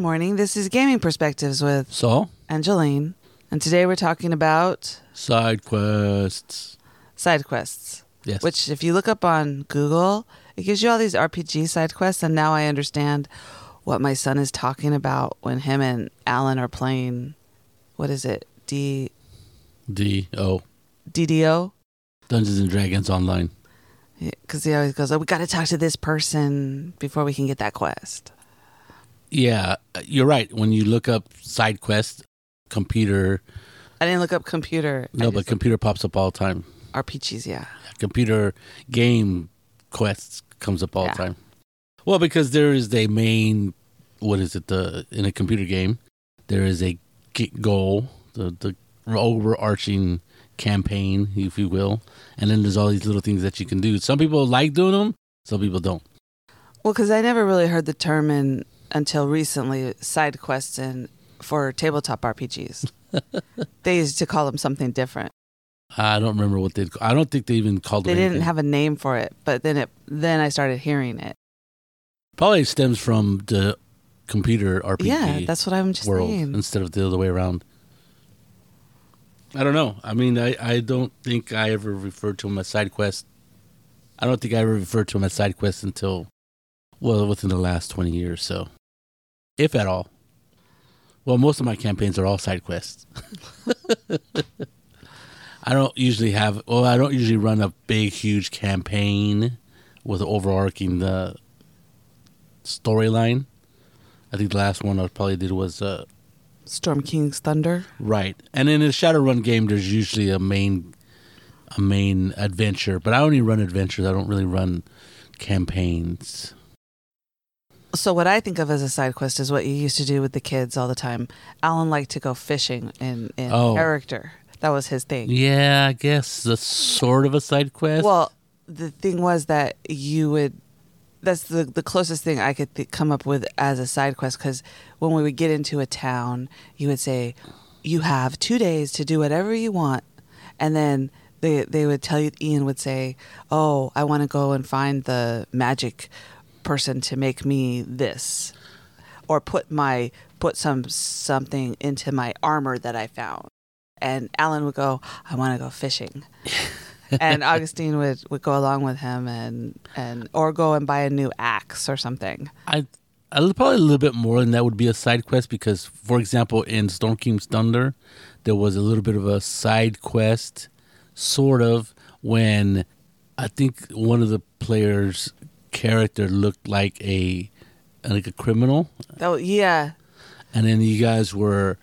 Morning. This is Gaming Perspectives with So, Angeline. And today we're talking about side quests. side quests, Yes. which, if you look up on Google, it gives you all these RPG side quests. And now I understand what my son is talking about when him and Alan are playing, what is it? D- D O DDO? Dungeons and Dragons Online. Because he always goes, oh, we got to talk to this person before we can get that quest. Yeah, you're right. When you look up side quest, computer I didn't look up computer. No, but computer pops up all the time. RPGs, yeah. Computer game quests comes up all Yeah. the time. Well, because there is a main, what is it? The in a computer game, there is a goal, the the overarching campaign, if you will, and then there's all these little things that you can do. Some people like doing them, some people don't. Well, because I never really heard the term in, until recently, side quests in, for tabletop RPGs. they used to call them something different. I don't remember what they. I don't think they even called. They them didn't have a name for it, but then it then I started hearing it. Probably stems from the computer RPG yeah, that's what I'm just world saying. instead of the other way around. I don't know. I mean, I, I don't think I ever referred to them as side quest. I don't think I ever referred to them as side quests until, well, within the last 20 years, so. If at all. Well, most of my campaigns are all side quests. I don't usually have, well, I don't usually run a big, huge campaign with overarching the storyline. I think the last one I probably did was uh, Storm King's Thunder. right, and in a Shadowrun game, there's usually a main a main adventure, but I only run adventures. I don't really run campaigns. So what I think of as a side quest is what you used to do with the kids all the time. Alan liked to go fishing in in Oh. character. That was his thing. Yeah, I guess that's sort of a side quest. Well, the thing was that you would. That's the the closest thing I could th- come up with as a side quest. Because when we would get into a town, you would say, "You have two days to do whatever you want," and then they they would tell you. Ian would say, "Oh, I want to go and find the magic person to make me this, or put my put some something into my armor that I found." And Alan would go, "I want to go fishing." and Augustine would, would go along with him and and or go and buy a new axe or something. I, I probably a little bit more than that would be a side quest because, for example, in Storm King's Thunder, there was a little bit of a side quest, sort of, when I think one of the players' character looked like a like a criminal, Oh yeah, and then you guys were.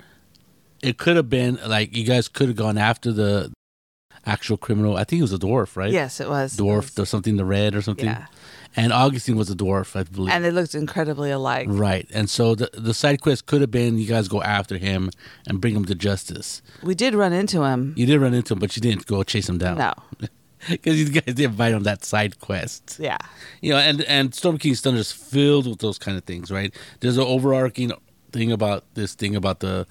It could have been like you guys could have gone after the actual criminal. I think it was a dwarf, right? yes, it was dwarf It or something, the red or something. Yeah, And Augustine was a dwarf, I believe. and they looked incredibly alike. Right. And so the the side quest could have been you guys go after him and bring him to justice. We did run into him. You did run into him, but you didn't go chase him down. No, Because you guys didn't fight on that side quest. yeah, You know, and, and Storm King's Thunder is filled with those kind of things, right? There's an overarching thing about this thing about the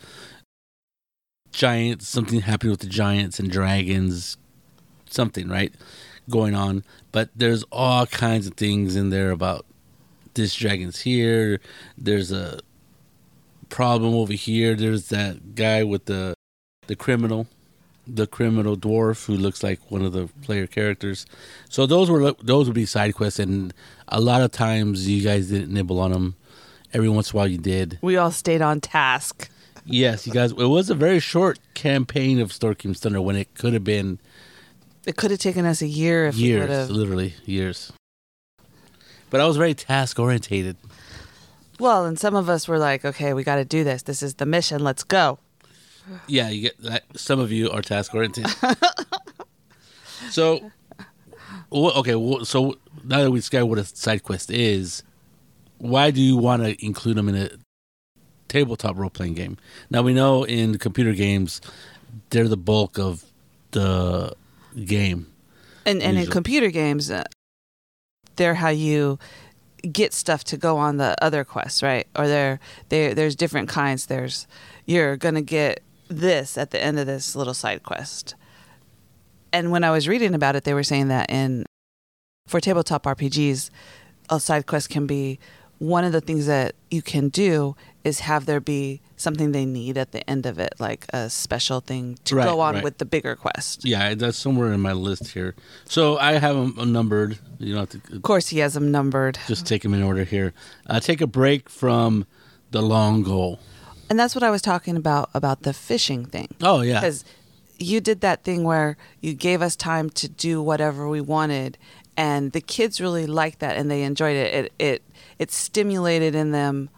giants, something happening with the giants and dragons, something, right? Going on. But there's all kinds of things in there about this dragon's here. There's a problem over here. There's that guy with the the criminal, the criminal dwarf who looks like one of the player characters. So those were those would be side quests, and a lot of times you guys didn't nibble on them. Every once in a while you did. we all stayed on task. Yes, you guys. It was a very short campaign of Storm King's Thunder when it could have been It could have taken us a year if years, have. literally years. But I was very task orientated. Well, and some of us were like, "Okay, we got to do this. This is the mission. Let's go." Yeah, you get that. Some of you are task oriented. so, okay. So now that we discovered what a side quest is, why do you want to include them in a tabletop role playing game? Now we know in computer games, they're the bulk of the game. And and in computer games, uh, they're how you get stuff to go on the other quests, right? Or there, there, there's different kinds. There's you're gonna get this at the end of this little side quest. And when I was reading about it, they were saying that in for tabletop RPGs, a side quest can be one of the things that you can do is have there be something they need at the end of it, like a special thing to Right, go on right. with the bigger quest. Yeah, that's somewhere in my list here. So I have them numbered. You don't have to Of course, he has them numbered. just take them in order here. Uh, take a break from the long goal. And that's what I was talking about about the fishing thing. Oh yeah, Because you did that thing where you gave us time to do whatever we wanted, and the kids really liked that and they enjoyed it. It it it stimulated in them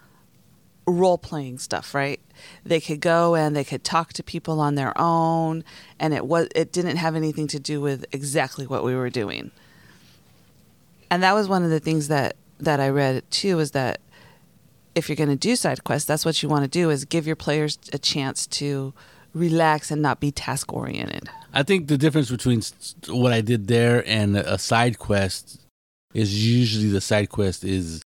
role playing stuff, right? They could go and they could talk to people on their own, and it was it didn't have anything to do with exactly what we were doing. And that was one of the things that that I read too was that if you're going to do side quests, that's what you want to do is give your players a chance to relax and not be task oriented. I think the difference between what I did there and a side quest is usually the side quest is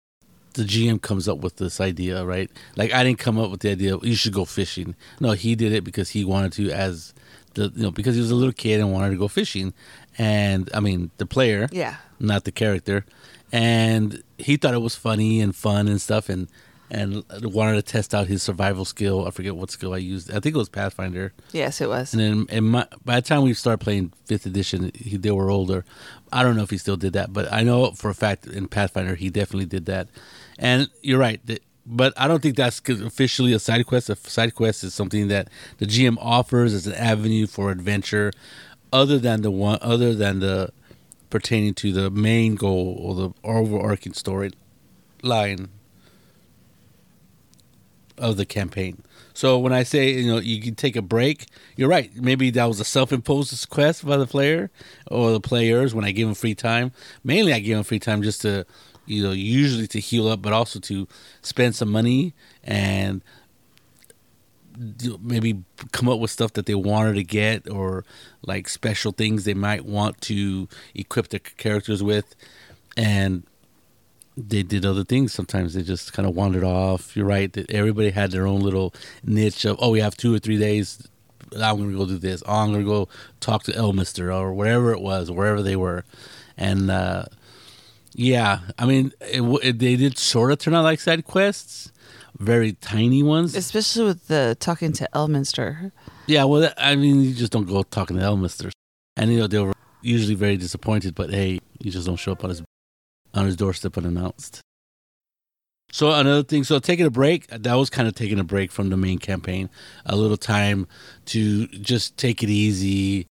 the GM comes up with this idea, right? Like I didn't come up with the idea you should go fishing. No, he did it because he wanted to as the you know because he was a little kid and wanted to go fishing. And I mean, the player, Yeah. not the character. And he thought it was funny and fun and stuff and and wanted to test out his survival skill. I forget what skill I used. I think it was Pathfinder. Yes, it was. And then and my, by the time we started playing fifth edition, he, they were older. I don't know if he still did that, but I know for a fact in Pathfinder he definitely did that. And you're right, that, but I don't think that's officially a side quest. A side quest is something that the GM offers as an avenue for adventure, other than the one, other than the pertaining to the main goal or the overarching story line of the campaign. So when I say you know you can take a break, you're right. Maybe that was a self-imposed quest by the player or the players when I give them free time. Mainly, I give them free time just to you know usually to heal up, but also to spend some money and maybe come up with stuff that they wanted to get or like special things they might want to equip their characters with and they did other things. Sometimes they just kind of wandered off. You're right that everybody had their own little niche of oh we have two or three days. I'm gonna go do this. Oh, i'm gonna go talk to Elminster or whatever it was wherever they were. And uh yeah i mean it, it, they did sort of turn out like side quests very tiny ones. Especially with the talking to Elminster. yeah, well, I mean, you just don't go talking to Elminster, and you know they were usually very disappointed. But hey, you just don't show up on his on his doorstep unannounced. So another thing, so taking a break, that was kind of taking a break from the main campaign, a little time to just take it easy.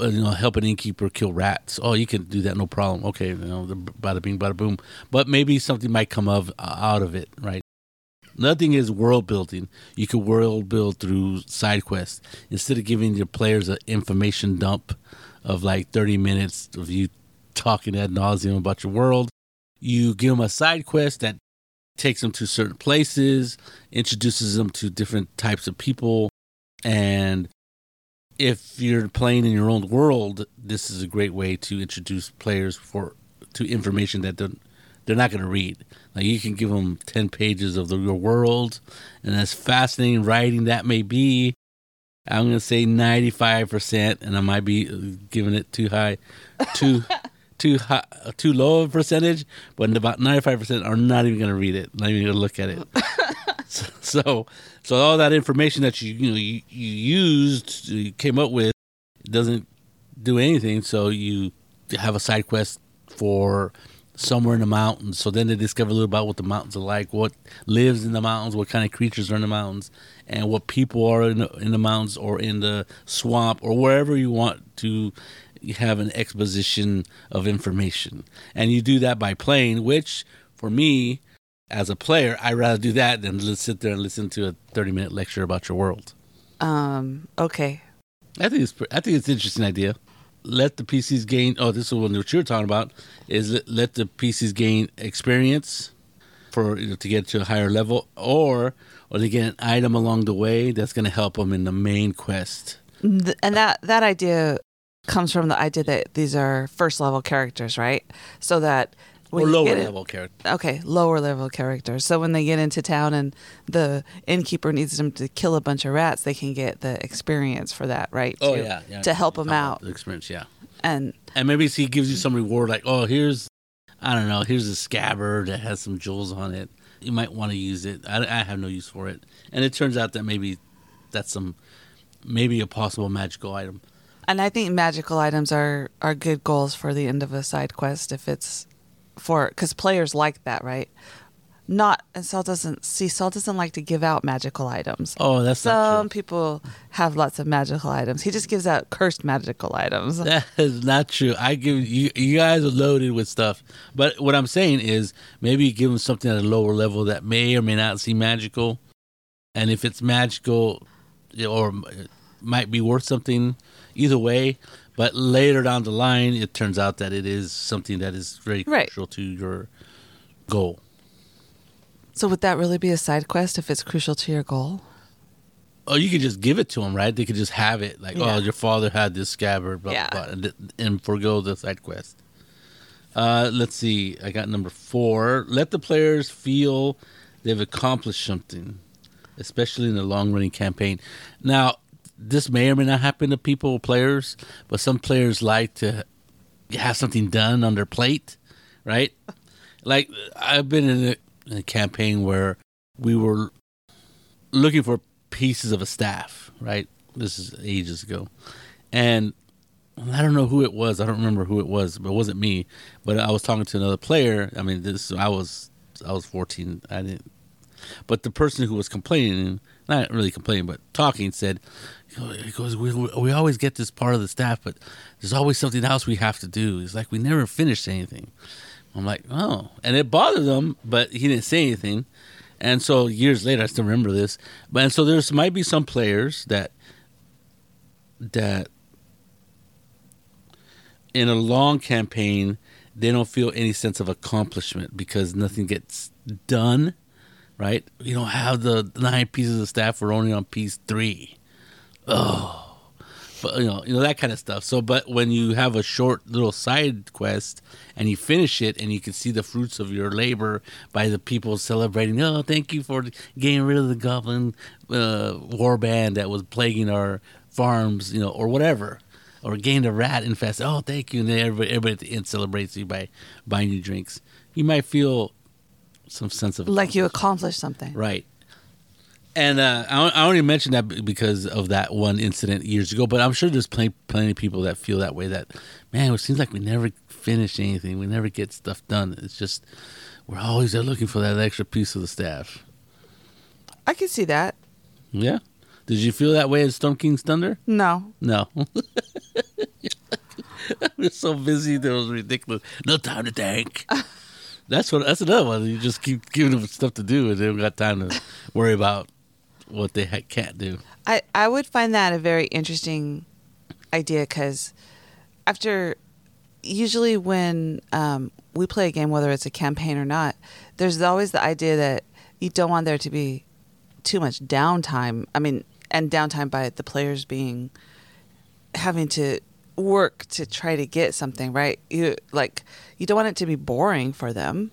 uh, You know, help an innkeeper kill rats. Oh, you can do that, no problem. Okay, you know, bada bing, bada boom. But maybe something might come of out of it, right? Nothing is world building. You could world build through side quests instead of giving your players an information dump of like thirty minutes of you talking ad nauseum about your world. You give them a side quest that takes them to certain places, introduces them to different types of people, and if you're playing in your own world, this is a great way to introduce players for to information that they're, they're not going to read. Like you can give them ten pages of the, world, and as fascinating writing that may be, I'm going to say ninety five percent, and I might be giving it too high, too too high, too low of a percentage. But about ninety five percent are not even going to read it, not even going to look at it. so, so so all that information that you you know you, you used you came up with doesn't do anything. So you have a side quest for somewhere in the mountains. So then they discover a little about what the mountains are like, what lives in the mountains, what kind of creatures are in the mountains, and what people are in the, in the mountains or in the swamp or wherever you want to have an exposition of information. And you do that by playing, which for me, as a player, I'd rather do that than just sit there and listen to a 30 minute lecture about your world. Um, okay. I think it's I think it's an interesting idea. Let the PCs gain. Oh, this is what you're talking about. Is let, let the PCs gain experience for you know, to get to a higher level, or or they get an item along the way that's going to help them in the main quest. And that that idea comes from the idea that these are first level characters, right? So that when or lower level character. okay, lower level characters. So when they get into town and the innkeeper needs them to kill a bunch of rats, they can get the experience for that, right? Oh To- yeah, yeah. to help them out. the experience. Yeah, And and maybe he gives you some reward like, oh, here's I don't know. Here's a scabbard that has some jewels on it. You might want to use it. I, I have no use for it, and it turns out that maybe that's some maybe a possible magical item. And I think magical items are are good goals for the end of a side quest if it's for because players like that, right? Not and Saul doesn't see Saul doesn't like to give out magical items. Oh, that's not Some people have lots of magical items. He just gives out cursed magical items. That is not true. I give you you guys are loaded with stuff. But what I'm saying is maybe give them something at a lower level that may or may not seem magical. And if it's magical or might be worth something either way, but later down the line it turns out that it is something that is very Right. crucial to your goal. So would that really be a side quest if it's crucial to your goal? Oh, you could just give it to them, right? They could just have it, like, Yeah. oh, your father had this scabbard, blah, Yeah. blah, blah, and, and forego the side quest. Uh, let's see. I got number four. Let the players feel they've accomplished something, especially in a long running campaign. Now, this may or may not happen to people, players, but some players like to have something done on their plate, right? Like, I've been in a, in a campaign where we were looking for pieces of a staff, right? This is ages ago. And I don't know who it was. I don't remember who it was, but it wasn't me. But I was talking to another player. I mean, this I was I was 14. I didn't but the person who was complaining, not really complaining, but talking, said, "He goes, we, we always get this part of the staff, but there's always something else we have to do. It's like we never finish anything." I'm like, "Oh," and it bothered him, but he didn't say anything. And so years later, I still remember this. But and so there's might be some players that that in a long campaign they don't feel any sense of accomplishment because nothing gets done right? You don't have the nine pieces of staff. We're only on piece three. Oh, but you know, you know that kind of stuff. So, but when you have a short little side quest and you finish it, and you can see the fruits of your labor by the people celebrating. Oh, thank you for getting rid of the goblin uh, war band that was plaguing our farms, you know, or whatever. Or gained a rat infest. Oh, thank you! And everybody, everybody at the end celebrates you by buying you drinks. You might feel some sense of Like you accomplished something. Right. And uh, I, I only mentioned that because of that one incident years ago, but I'm sure there's plenty, plenty of people that feel that way. That man, it seems like we never finish anything. We never get stuff done. It's just we're always there looking for that extra piece of the staff. I can see that. Yeah. Did you feel that way at Storm King's Thunder? No. No. We're so busy that it was ridiculous. No time to think. That's what. That's another one. You just keep giving them stuff to do, and they don't got time to worry about what they ha- can't do. I, I would find that a very interesting idea because after usually when um, we play a game, whether it's a campaign or not, there's always the idea that you don't want there to be too much downtime. I mean, and downtime by the players being having to work to try to get something right. You like you don't want it to be boring for them.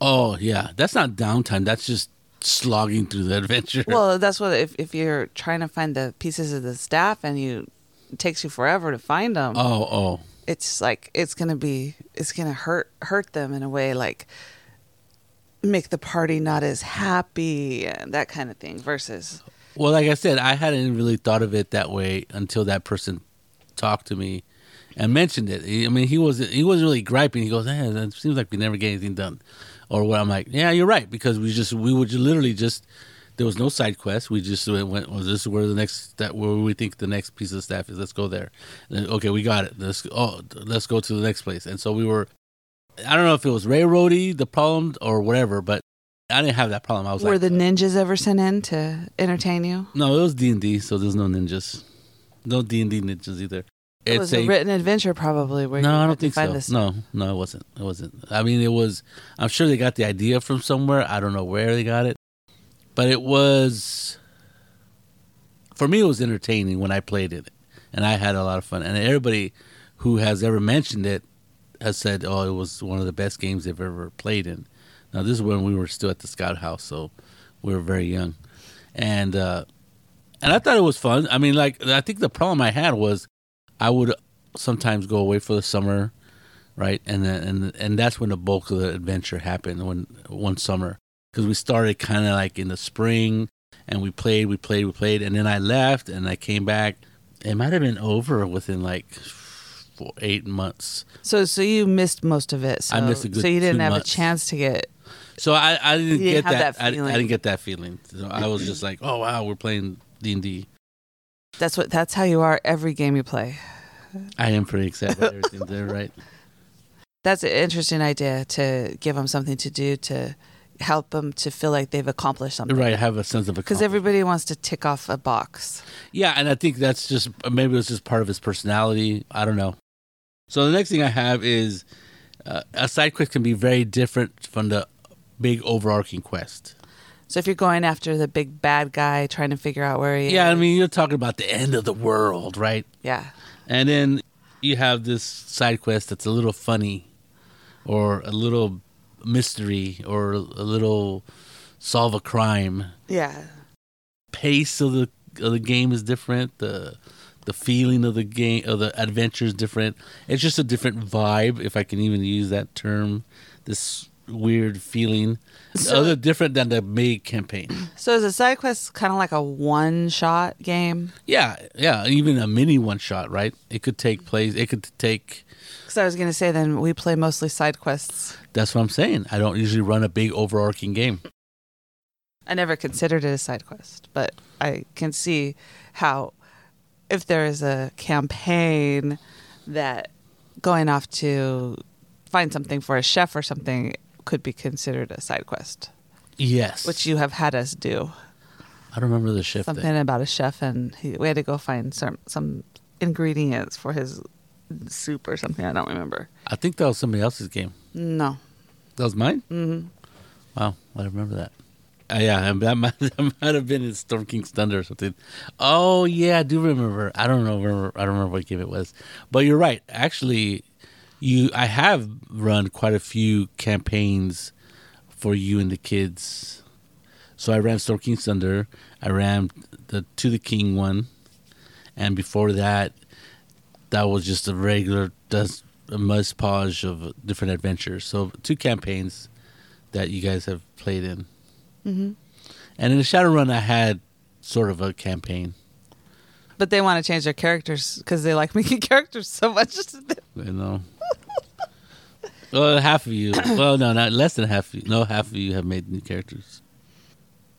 Oh yeah, that's not downtime. That's just slogging through the adventure. Well, that's what if if you're trying to find the pieces of the staff and you it takes you forever to find them. oh oh, it's like it's gonna be it's gonna hurt hurt them in a way like make the party not as happy and that kind of thing versus well, like I said, I hadn't really thought of it that way until that person talked to me and mentioned it. I mean, he was he wasn't really griping. He goes, "Eh, it seems like we never get anything done," or what? I'm like, "Yeah, you're right," because we just we would literally just there was no side quest. We just went, well, this is where the next that where we think the next piece of staff is. Let's go there. And, okay, we got it. Let's oh let's go to the next place. And so we were. I don't know if it was railroady the problem or whatever, but I didn't have that problem. I was were like, the ninjas ever sent in to entertain you no, it was D and D, so there's no ninjas, no D and D ninjas either. It was a, written adventure probably where you no, I don't think so. No, no, it wasn't. It wasn't. I mean, it was. I'm sure they got the idea from somewhere. I don't know where they got it, but it was. For me, it was entertaining when I played it, and I had a lot of fun. And everybody who has ever mentioned it has said, "Oh, it was one of the best games they've ever played in." Now, this is when we were still at the Scout House, so we were very young, and uh, and I thought it was fun. I mean, like I think the problem I had was I would sometimes go away for the summer right? And then, and and that's when the bulk of the adventure happened when one summer because we started kind of like in the spring and we played, we played, we played, and then I left and I came back. It might have been over within like four, eight months. So so you missed most of it. So, I missed a good so you didn't have months. a chance to get. So I, I didn't, didn't get that. that I, I didn't get that feeling. So I was just like, oh wow, we're playing D and D. That's what. That's how you are every game you play. I am pretty excited about everything there, right? That's an interesting idea to give them something to do to help them to feel like they've accomplished something. Right, have a sense of Because everybody wants to tick off a box. Yeah, and I think that's just maybe it's just part of his personality. I don't know. So the next thing I have is uh, a side quest can be very different from the big overarching quest. So if you're going after the big bad guy, trying to figure out where he Yeah, I mean you're talking about the end of the world, right? yeah, And then you have this side quest that's a little funny, or a little mystery, or a little solve a crime. yeah. pace of the of the game is different. The the feeling of the game of the adventure is different. It's just a different vibe, if I can even use that term. This weird feeling, So- other different than the big campaign. So is a side quest kind of like a one-shot game? Yeah, yeah, even a mini one shot, right? It could take place. It could take. Because I was going to say, then we play mostly side quests. That's what I'm saying. I don't usually run a big overarching game. I never considered it a side quest, but I can see how if there is a campaign that going off to find something for a chef or something could be considered a side quest, Yes, which you have had us do. I don't remember the shift. Something Thing. about a chef, and he, we had to go find some some ingredients for his soup or something. I don't remember. I think that was somebody else's game. No. That was mine. hmm Wow, I remember that. Uh, yeah, and that might, that might have been in Storm King's Thunder or something. Oh yeah, I do remember. I don't know. Remember, I don't remember what game it was. But you're right. Actually, you I have run quite a few campaigns for you and the kids. So I ran Storm King's Thunder. I ran the To the King one, and before that, that was just a regular does a muspage of different adventures. So two campaigns that you guys have played in. hmm And in the Shadowrun, I had sort of a campaign. But they want to change their characters because they like making characters so much. You know. well, half of you. Well, no, not less than half. Of you, no, half of you have made new characters.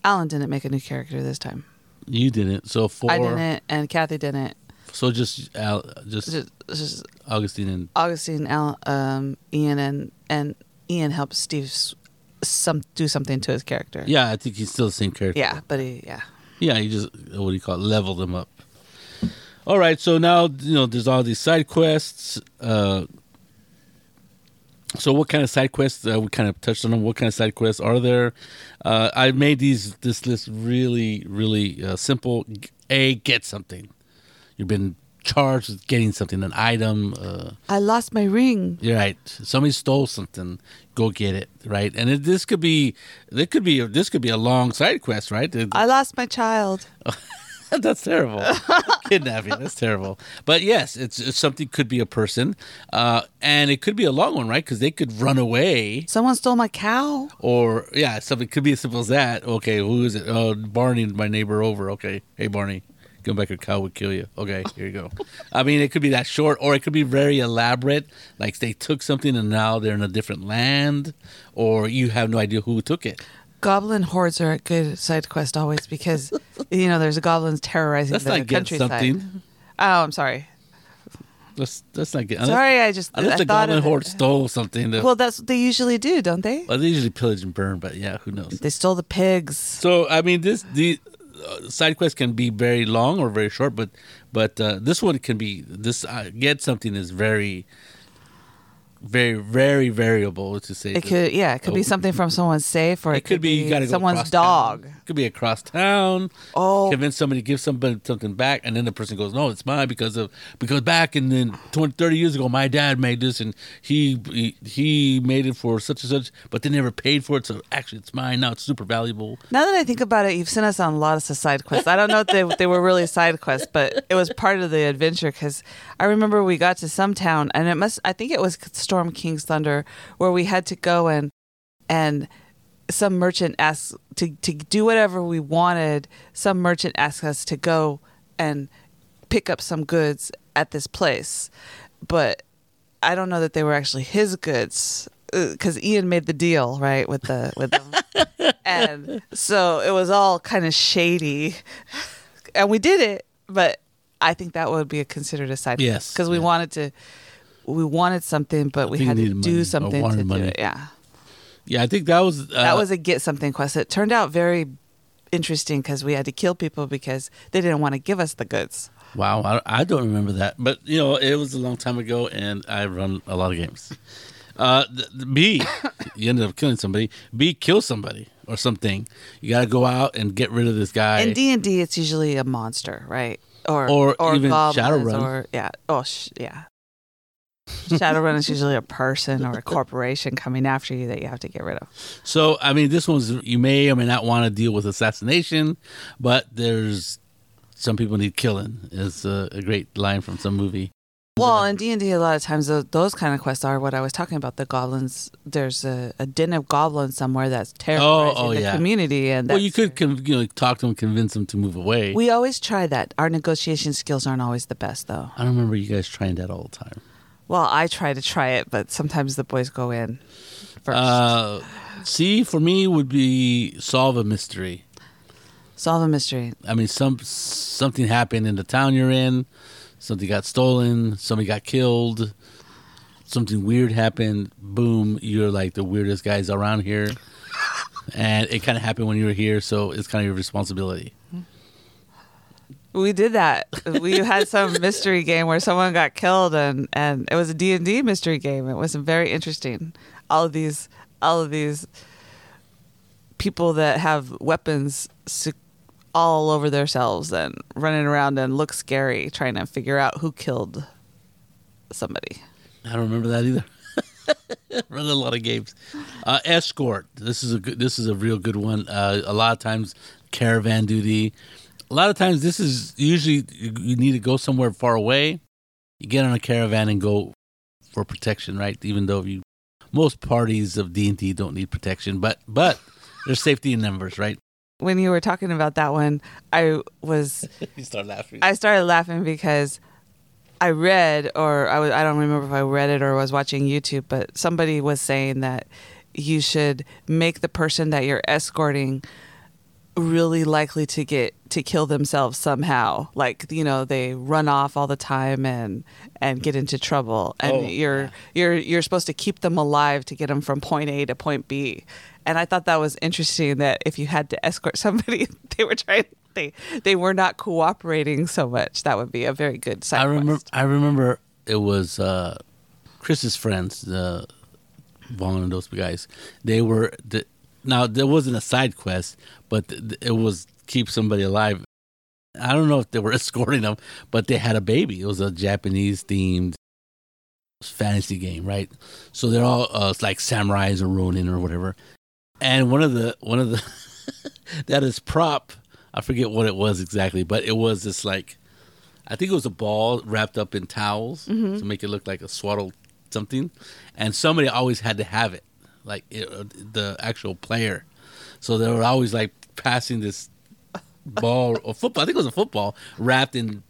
Alan didn't make a new character this time. You didn't. So four. I didn't, and Kathy didn't. So just Al, just Just, just Augustine and Augustine, Al, um, Ian, and and Ian helped Steve some do something to his character. yeah, I think he's still the same character. yeah, but he yeah. Yeah, he just what do you call it? Level them up. All right, so now you know there's all these side quests. Uh, so what kind of side quests? Uh, we kind of touched on them. What kind of side quests are there? Uh, I made these this list really really uh, simple. A get something. You've been charged with getting something, an item. Uh, I lost my ring. you're right. Somebody stole something. Go get it. Right, and it, this could be. This could be. This could be a long side quest. Right. I lost my child. That's terrible. Kidnapping. That's terrible. But yes, it's, it's something. Could be a person, uh, and it could be a long one, right? Because they could run away, Someone stole my cow. or yeah, something could be as simple as that. Okay, who is it? Oh, Barney, my neighbor over. Okay, hey Barney, come back. A cow would kill you. Okay, here you go. I mean, it could be that short, or it could be very elaborate. Like they took something and now they're in a different land, or you have no idea who took it. Goblin hordes are a good side quest always because you know there's goblins terrorizing That's the not get countryside. something. Oh, I'm sorry. Let's let's not get. Unless, Sorry, I just Unless I the goblin of horde stole something. That, Well, that's what they usually do, don't they? Well, they usually pillage and burn, but yeah, who knows? They stole the pigs. So I mean, this the uh, side quest can be very long or very short, but but uh, this one can be this uh, get something is very very very variable to say. It could, yeah, it could be Oh. something from someone's safe, or it, It could be got to go someone's dog. Town. Could be across town. Oh, Convince somebody to give somebody something back, and then the person goes, "No, it's mine because of because back and then 20, 30 years ago, my dad made this, and he, he he made it for such and such, but they never paid for it, so actually it's mine now. It's super valuable." now that I think about it, you've sent us on lots of side quests. I don't know if they, they were really side quests, but it was part of the adventure because I remember we got to some town, and it must, I think it was Storm King's Thunder, where we had to go and and some merchant asked to to do whatever we wanted. Some merchant asked us to go and pick up some goods at this place, but I don't know that they were actually his goods uh, because Ian made the deal right with the with them, and so it was all kind of shady, and we did it, but I think that would be a considered a side Yes, because we yeah. wanted to we wanted something, but we had to do money, something to do money. it. Yeah, Yeah, I think that was uh, that was a get something quest. It turned out very interesting because we had to kill people because they didn't want to give us the goods. wow. I, I don't remember that, but you know, it was a long time ago, and I run a lot of games. Uh, the, the B, you ended up killing somebody. B, kill somebody or something. You got to go out and get rid of this guy. In D and D, it's usually a monster, right? Or Or even Shadowrun. Or yeah, oh sh- yeah. Shadowrun is usually a person or a corporation coming after you that you have to get rid of. So, I mean, this one's you may or may not want to deal with assassination, but there's some people need killing. Is a, a great line from some movie. Well, in D and D, a lot of times those, those kind of quests are what I was talking about. The goblins. There's a, a den of goblins somewhere that's terrorizing oh, oh the yeah. community, and Well, you could you know talk to them, convince them to move away. We always try that. Our negotiation skills aren't always the best, though. I don't remember you guys trying that all the time. Well, I try to try it, but sometimes the boys go in first. Uh, C for me would be solve a mystery. Solve a mystery. I mean, some something happened in the town you're in. Something got stolen. Somebody got killed. Something weird happened. Boom! You're like the weirdest guys around here, and it kind of happened when you were here, so it's kind of your responsibility. We did that. We had some mystery game where someone got killed, and and it was a D and D mystery game. It was very interesting. All of these, all of these people that have weapons all over themselves and running around and look scary, trying to figure out who killed somebody. I don't remember that either. Run a lot of games. Uh, escort. This is a good. This is a real good one. Uh, a lot of times, caravan duty. A lot of times, this is usually you need to go somewhere far away. You get on a caravan and go for protection, right? Even though you, most parties of D and D don't need protection, but but there's safety in numbers, right? When you were talking about that one, I was You start laughing. I started laughing because I read, or I was, I don't remember if I read it or was watching YouTube, but somebody was saying that you should make the person that you're escorting really likely to get to kill themselves somehow like you know they run off all the time and and get into trouble and Oh, you're yeah. you're you're supposed to keep them alive to get them from point A to point B and I thought that was interesting that if you had to escort somebody they were trying they they were not cooperating so much that would be a very good side I remember. quest. I remember it was uh, Chris's friends, the Vaughn and those guys. They were the, now there wasn't a side quest, but it was keep somebody alive. I don't know if they were escorting them, but they had a baby. It was a Japanese themed fantasy game, right? So they're all uh, it's like samurais or ronin or whatever. And one of the one of the that is prop. I forget what it was exactly, but it was this like I think it was a ball wrapped up in towels Mm-hmm. to make it look like a swaddle something, and somebody always had to have it, like it, the actual player. So they were always like passing this ball or football. I think it was a football wrapped in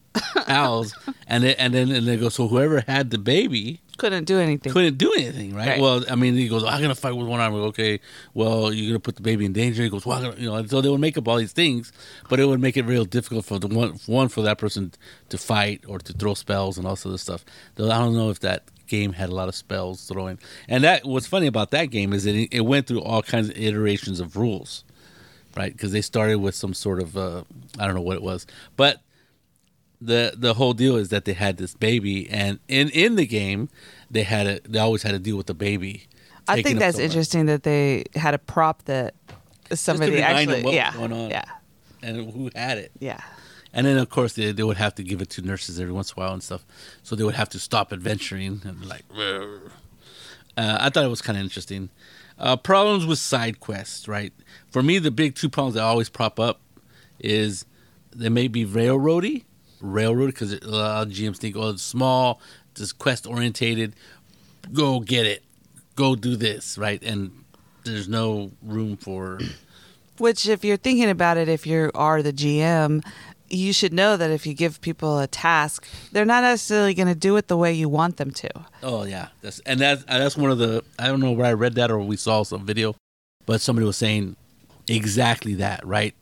towels, and then, and then and they go. So whoever had the baby couldn't do anything couldn't do anything, right? Right. Well, I mean, he goes, "I'm gonna fight with one arm." Go, okay, well, you're gonna put the baby in danger. He goes, "Well, I'm gonna-" you know." and So they would make up all these things, but it would make it real difficult for the one, one for that person to fight or to throw spells and all sorts of stuff. Though I don't know if that game had a lot of spells throwing. And that what's funny about that game is that it, it went through all kinds of iterations of rules, right? Because they started with some sort of uh, I don't know what it was, but the the whole deal is that they had this baby, and in in the game they had a they always had to deal with the baby. I think that's interesting that they had a prop that somebody actually them what was yeah going on. yeah and who had it. yeah And then of course they they would have to give it to nurses every once in a while and stuff. So they would have to stop adventuring and like. Uh, I thought it was kind of interesting. Uh, problems with side quests, right? For me, the big two problems that always prop up is they may be railroady, railroad because a lot of GMs think, oh, it's small, it's quest orientated, go get it, go do this, right? And there's no room for Which, if you're thinking about it, if you are the GM, you should know that if you give people a task, they're not necessarily going to do it the way you want them to. Oh yeah, that's and that's uh, that's one of the I don't know where I read that or we saw some video, but somebody was saying exactly that. Right,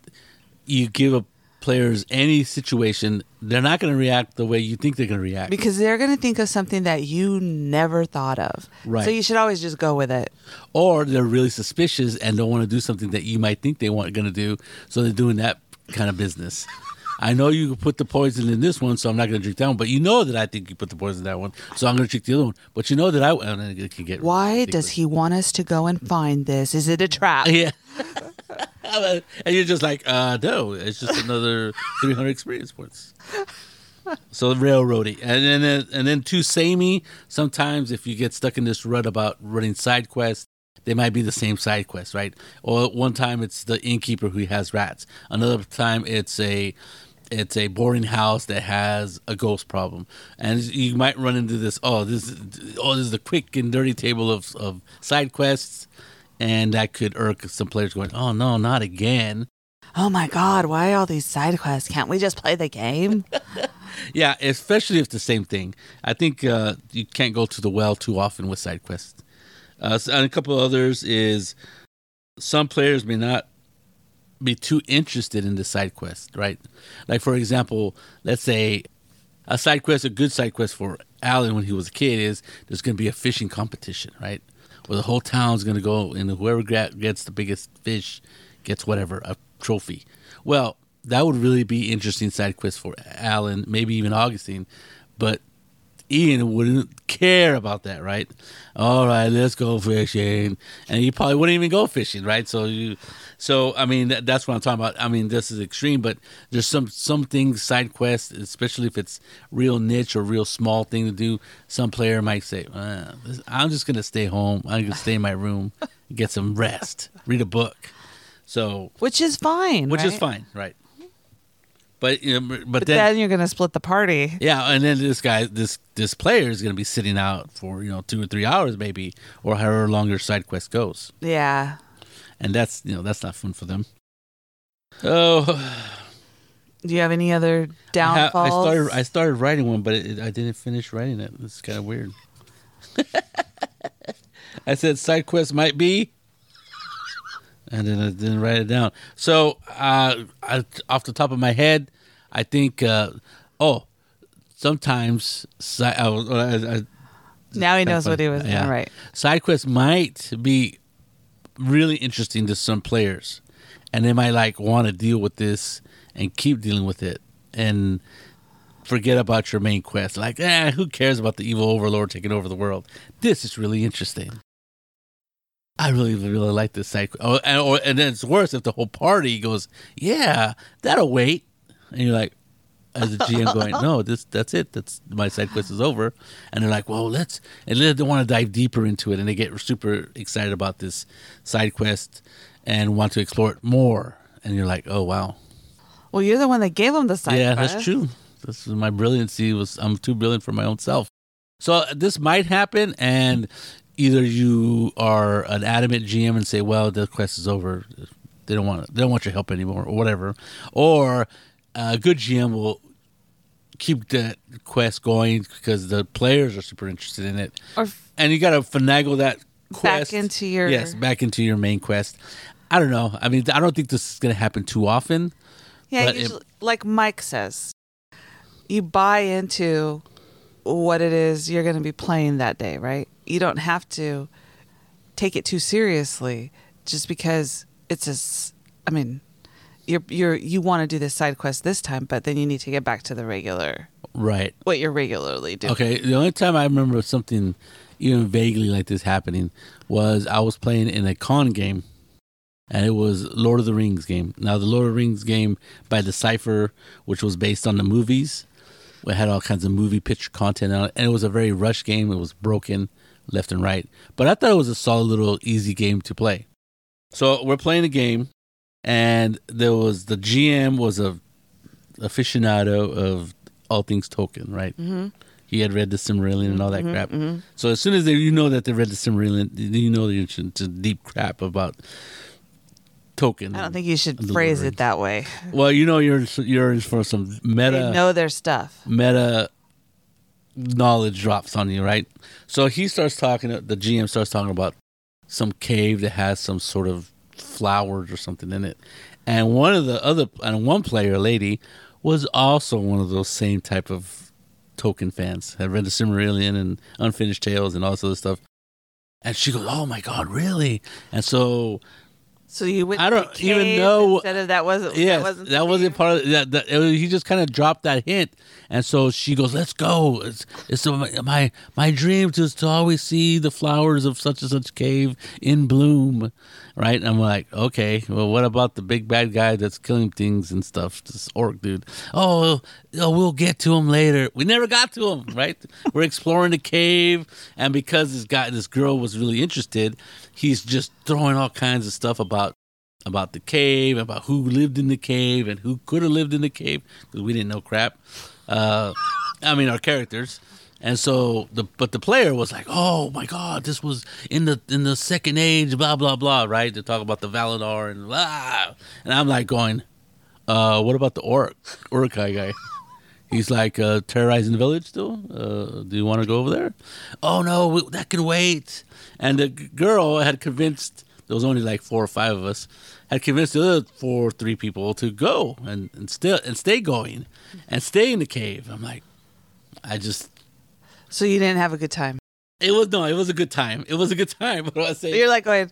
you give a players any situation, they're not going to react the way you think they're going to react Because they're going to think of something that you never thought of. Right. So you should always just go with it. or they're really suspicious and don't want to do something that you might think they want going to do, so they're doing that kind of business. I know you put the poison in this one, so I'm not going to drink that one. But you know that I think you put the poison in that one, so I'm going to drink the other one. But you know that I and it can get Why does he want us to go and find this? Is it a trap? Yeah. and you're just like, uh, no, it's just another 300 experience points. So railroady, and then and then too samey. Sometimes if you get stuck in this rut about running side quests, they might be the same side quest, right? Or one time it's the innkeeper who has rats. Another time it's a it's a boring house that has a ghost problem, and you might run into this. Oh, this is, oh this is the quick and dirty table of of side quests, and that could irk some players going, oh no, not again. Oh my God, why all these side quests? Can't we just play the game? Yeah, especially if it's the same thing. I think uh, you can't go to the well too often with side quests. Uh, and a couple of others is some players may not be too interested in the side quest, right? Like for example, let's say a side quest, a good side quest for Alan when he was a kid is there's going to be a fishing competition, right? Where the whole town's going to go and whoever gets the biggest fish gets whatever a trophy. Well, that would really be interesting side quest for Alan, maybe even Augustine, but Ian wouldn't care about that, right? All right, let's go fishing, and he probably wouldn't even go fishing, right? So you, so I mean, that, that's what I'm talking about. I mean, this is extreme, but there's some some things side quests, especially if it's real niche or real small thing to do. Some player might say, uh, "I'm just gonna stay home. I'm gonna stay in my room, get some rest, read a book." So, Which is fine. which is fine, right? But you know, but, But then then you're going to split the party. yeah, and then this guy, this this player is going to be sitting out for you know two or three hours maybe, or however long your side quest goes, Yeah. and that's you know that's not fun for them. Oh, Do you have any other I, ha- downfalls? I started I started writing one, but it, I didn't finish writing it. It's kind of weird. I said side quest might be, and then I didn't write it down. So, uh, I, off the top of my head, I think, uh, oh, sometimes I, I, I, now he knows what he was Yeah. doing. Right. side quests might be really interesting to some players and they might like want to deal with this and keep dealing with it and forget about your main quest like eh, who cares about the evil overlord taking over the world this is really interesting i really really like this side oh, and, or, and then it's worse if the whole party goes yeah that'll wait and you're like as a GM going, no, this that's it. That's my side quest is over, and they're like, well, let's and then they want to dive deeper into it, and they get super excited about this side quest and want to explore it more, and you're like, oh wow, Well, you're the one that gave them the side yeah, quest. that's true. This is my brilliancy was I'm too brilliant for my own self. So this might happen, and either you are an adamant GM and say, well, the quest is over. They don't want they don't want your help anymore, or whatever, or a good GM will keep that quest going because the players are super interested in it, Or f- and you got to finagle that back quest into your yes back into your main quest. I don't know. I mean, I don't think this is going to happen too often. Yeah, But it- like Mike says, you buy into what it is you're going to be playing that day, right? You don't have to take it too seriously just because it's a. I mean, you're you're you want to do this side quest this time, but then you need to get back to the regular Right. what you're regularly doing. Okay, the only time I remember something even vaguely like this happening was I was playing in a con game, and it was Lord of the Rings game. Now, the Lord of the Rings game by Decipher, which was based on the movies, it had all kinds of movie picture content on it, and it was a very rush game. It was broken left and right, but I thought it was a solid little easy game to play. So we're playing a game, and there was the GM was a aficionado of all things Tolkien, right? hmm he had read the Silmarillion and all that Mm-hmm, crap. So as soon as they, you know that they read the Silmarillion, you know they're into deep crap about Tolkien. I don't think you should phrase it that way. Well, you know you're you're for some meta They know their stuff. meta knowledge drops on you, right? So he starts talking. The GM starts talking about some cave that has some sort of flowers or something in it, and one of the other and one player, lady, was also one of those same type of Tolkien fans. Had read the Silmarillion and Unfinished Tales and all this other stuff. And she goes, "Oh my god, really?" And so So you went. I don't the even know- Instead of that wasn't. Yes, that wasn't. that wasn't part of that. that it was- he just kind of dropped that hint, and so she goes, "Let's go." It's it's my my, my dream to to always see the flowers of such and such cave in bloom, right? And I'm like, okay, well, what about the big bad guy that's killing things and stuff? This orc dude. Oh, oh, we'll get to him later. We never got to him, right? We're exploring the cave, and because this guy, this girl was really interested, he's just throwing all kinds of stuff about about the cave, about who lived in the cave and who could have lived in the cave because we didn't know crap. Uh, I mean, our characters. And so the but the player was like, "Oh my God, this was in the in the second age, blah blah blah." Right? To talk about the Valinor and blah, and I'm like going, uh, "What about the orc Uruk-hai guy?" He's like uh, terrorizing the village still. Uh, do you want to go over there? Oh no, we, that can wait. And the girl had convinced. There was only like four or five of us. Had convinced the other four, or three people to go and and still and stay going, and stay in the cave. I'm like, I just. So you didn't have a good time. It was no, it was a good time. It was a good time. But I say You're like going.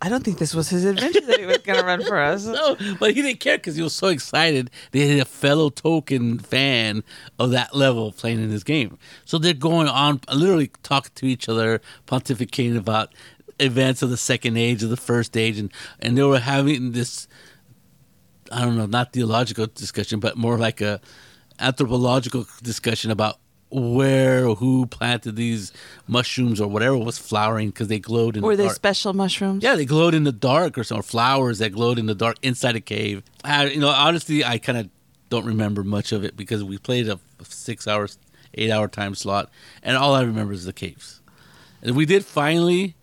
I don't think this was his adventure that he was going to run for us. no, but he didn't care because he was so excited. They had a fellow Tolkien fan of that level playing in this game. So they're going on, literally talking to each other, pontificating about events of the second age, of the first age, and and they were having this. I don't know, not theological discussion, but more like a anthropological discussion about where or who planted these mushrooms or whatever was flowering because they glowed in the dark. Were the they dark. special mushrooms? Yeah, they glowed in the dark or some or flowers that glowed in the dark inside a cave. I, you know, honestly, I kind of don't remember much of it because we played a six hours, eight hour time slot, and all I remember is the caves. And we did finally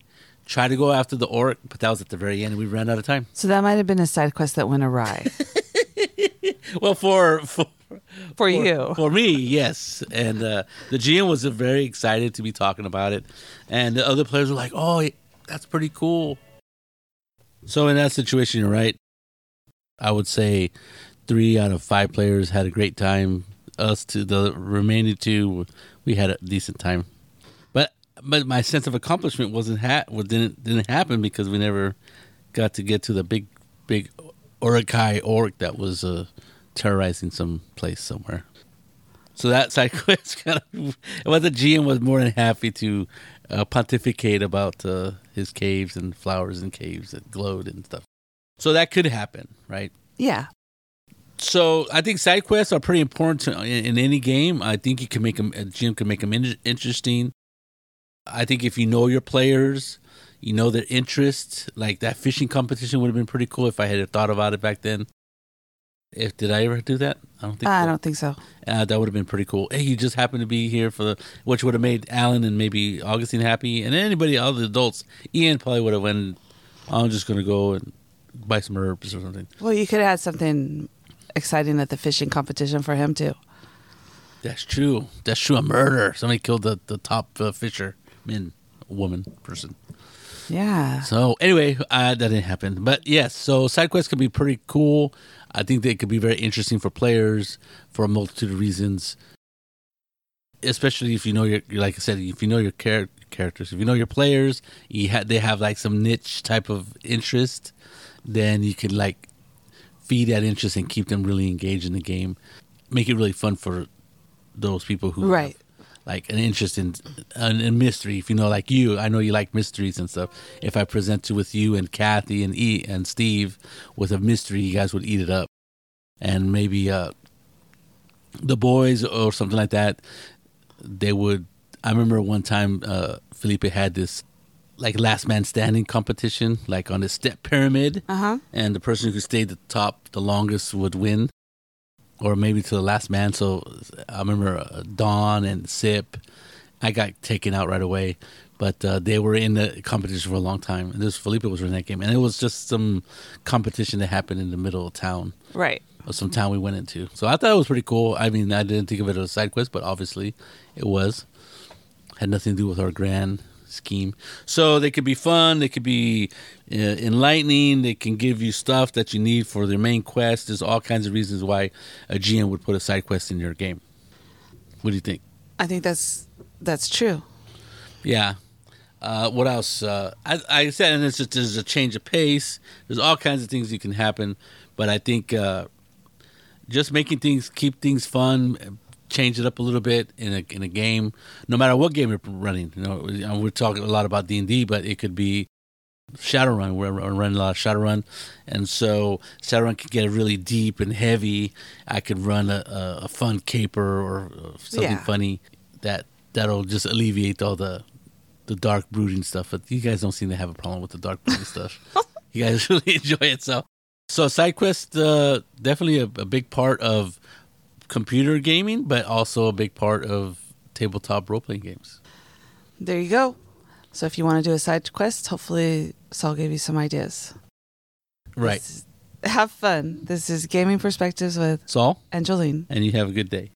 try to go after the orc, but that was at the very end. and We ran out of time. So that might have been a side quest that went awry Well, for for for you. For me, yes. And uh, the GM was very excited to be talking about it. And the other players were like, oh, that's pretty cool. So, in that situation, you're right. I would say three out of five players had a great time. Us to the remaining two, we had a decent time. But but my sense of accomplishment wasn't ha- didn't didn't happen because we never got to get to the big big Uruk-hai orc that was uh, terrorizing some place somewhere. So that side quest kind of, but the GM was more than happy to uh, pontificate about uh, his caves and flowers and caves that glowed and stuff. So that could happen, right? Yeah. So I think side quests are pretty important to, in, in any game. I think you can make them. A GM can make them in, interesting. I think if you know your players, you know their interests. Like that fishing competition would have been pretty cool if I had thought about it back then. If did I ever do that? I don't think. I so. don't think so. Uh, that would have been pretty cool. Hey, you just happened to be here for the, which would have made Alan and maybe Augustine happy, and anybody, all the adults. Ian probably would have went. I'm just gonna go and buy some herbs or something. Well, you could have had something exciting at the fishing competition for him too. That's true. That's true. A murder. Somebody killed the the top uh, fisherman, woman, person. Yeah. So anyway, uh, that didn't happen. But yes, so side quests can be pretty cool. I think they could be very interesting for players for a multitude of reasons. Especially if you know your, like I said, if you know your char- characters, if you know your players, you ha- they have like some niche type of interest, then you can like feed that interest and keep them really engaged in the game. Make it really fun for those people who Right. Like an interest in, in mystery. If you know, like you, I know you like mysteries and stuff. If I presented with you and Kathy and E and Steve with a mystery, you guys would eat it up, and maybe uh, the boys or something like that. They would. I remember one time uh, Felipe had this like last man standing competition, like on a step pyramid, Uh huh. and the person who stayed at the top the longest would win. Or maybe to the last man. So I remember uh, Dawn and Sip. I got taken out right away, but uh, they were in the competition for a long time. And this Felipe was in that game, and it was just some competition that happened in the middle of town, Right. of some town we went into. So I thought it was pretty cool. I mean, I didn't think of it as a side quest, but obviously it was. Had nothing to do with our grand scheme. So they could be fun. They could be uh, enlightening. They can give you stuff that you need for their main quest. There's all kinds of reasons why a GM would put a side quest in your game. What do you think? I think that's that's true. Yeah. Uh, what else? Uh, I, I said, and it's just there's a change of pace. There's all kinds of things that can happen, but I think uh, just making things keep things fun, change it up a little bit in a in a game, no matter what game you're running. You know, we're talking a lot about D and D, but it could be Shadowrun. We're running a lot of Shadowrun, and so Shadowrun can get really deep and heavy. I could run a, a, a fun caper or something Yeah. funny that that'll just alleviate all the the dark brooding stuff. But you guys don't seem to have a problem with the dark brooding stuff. You guys really enjoy it. So, so side quest uh, definitely a, a big part of computer gaming, but also a big part of tabletop role playing games. There you go. So if you want to do a side quest, hopefully Saul gave you some ideas. Right, is- have fun. This is Gaming Perspectives with Saul, and Jolene. and you have a good day.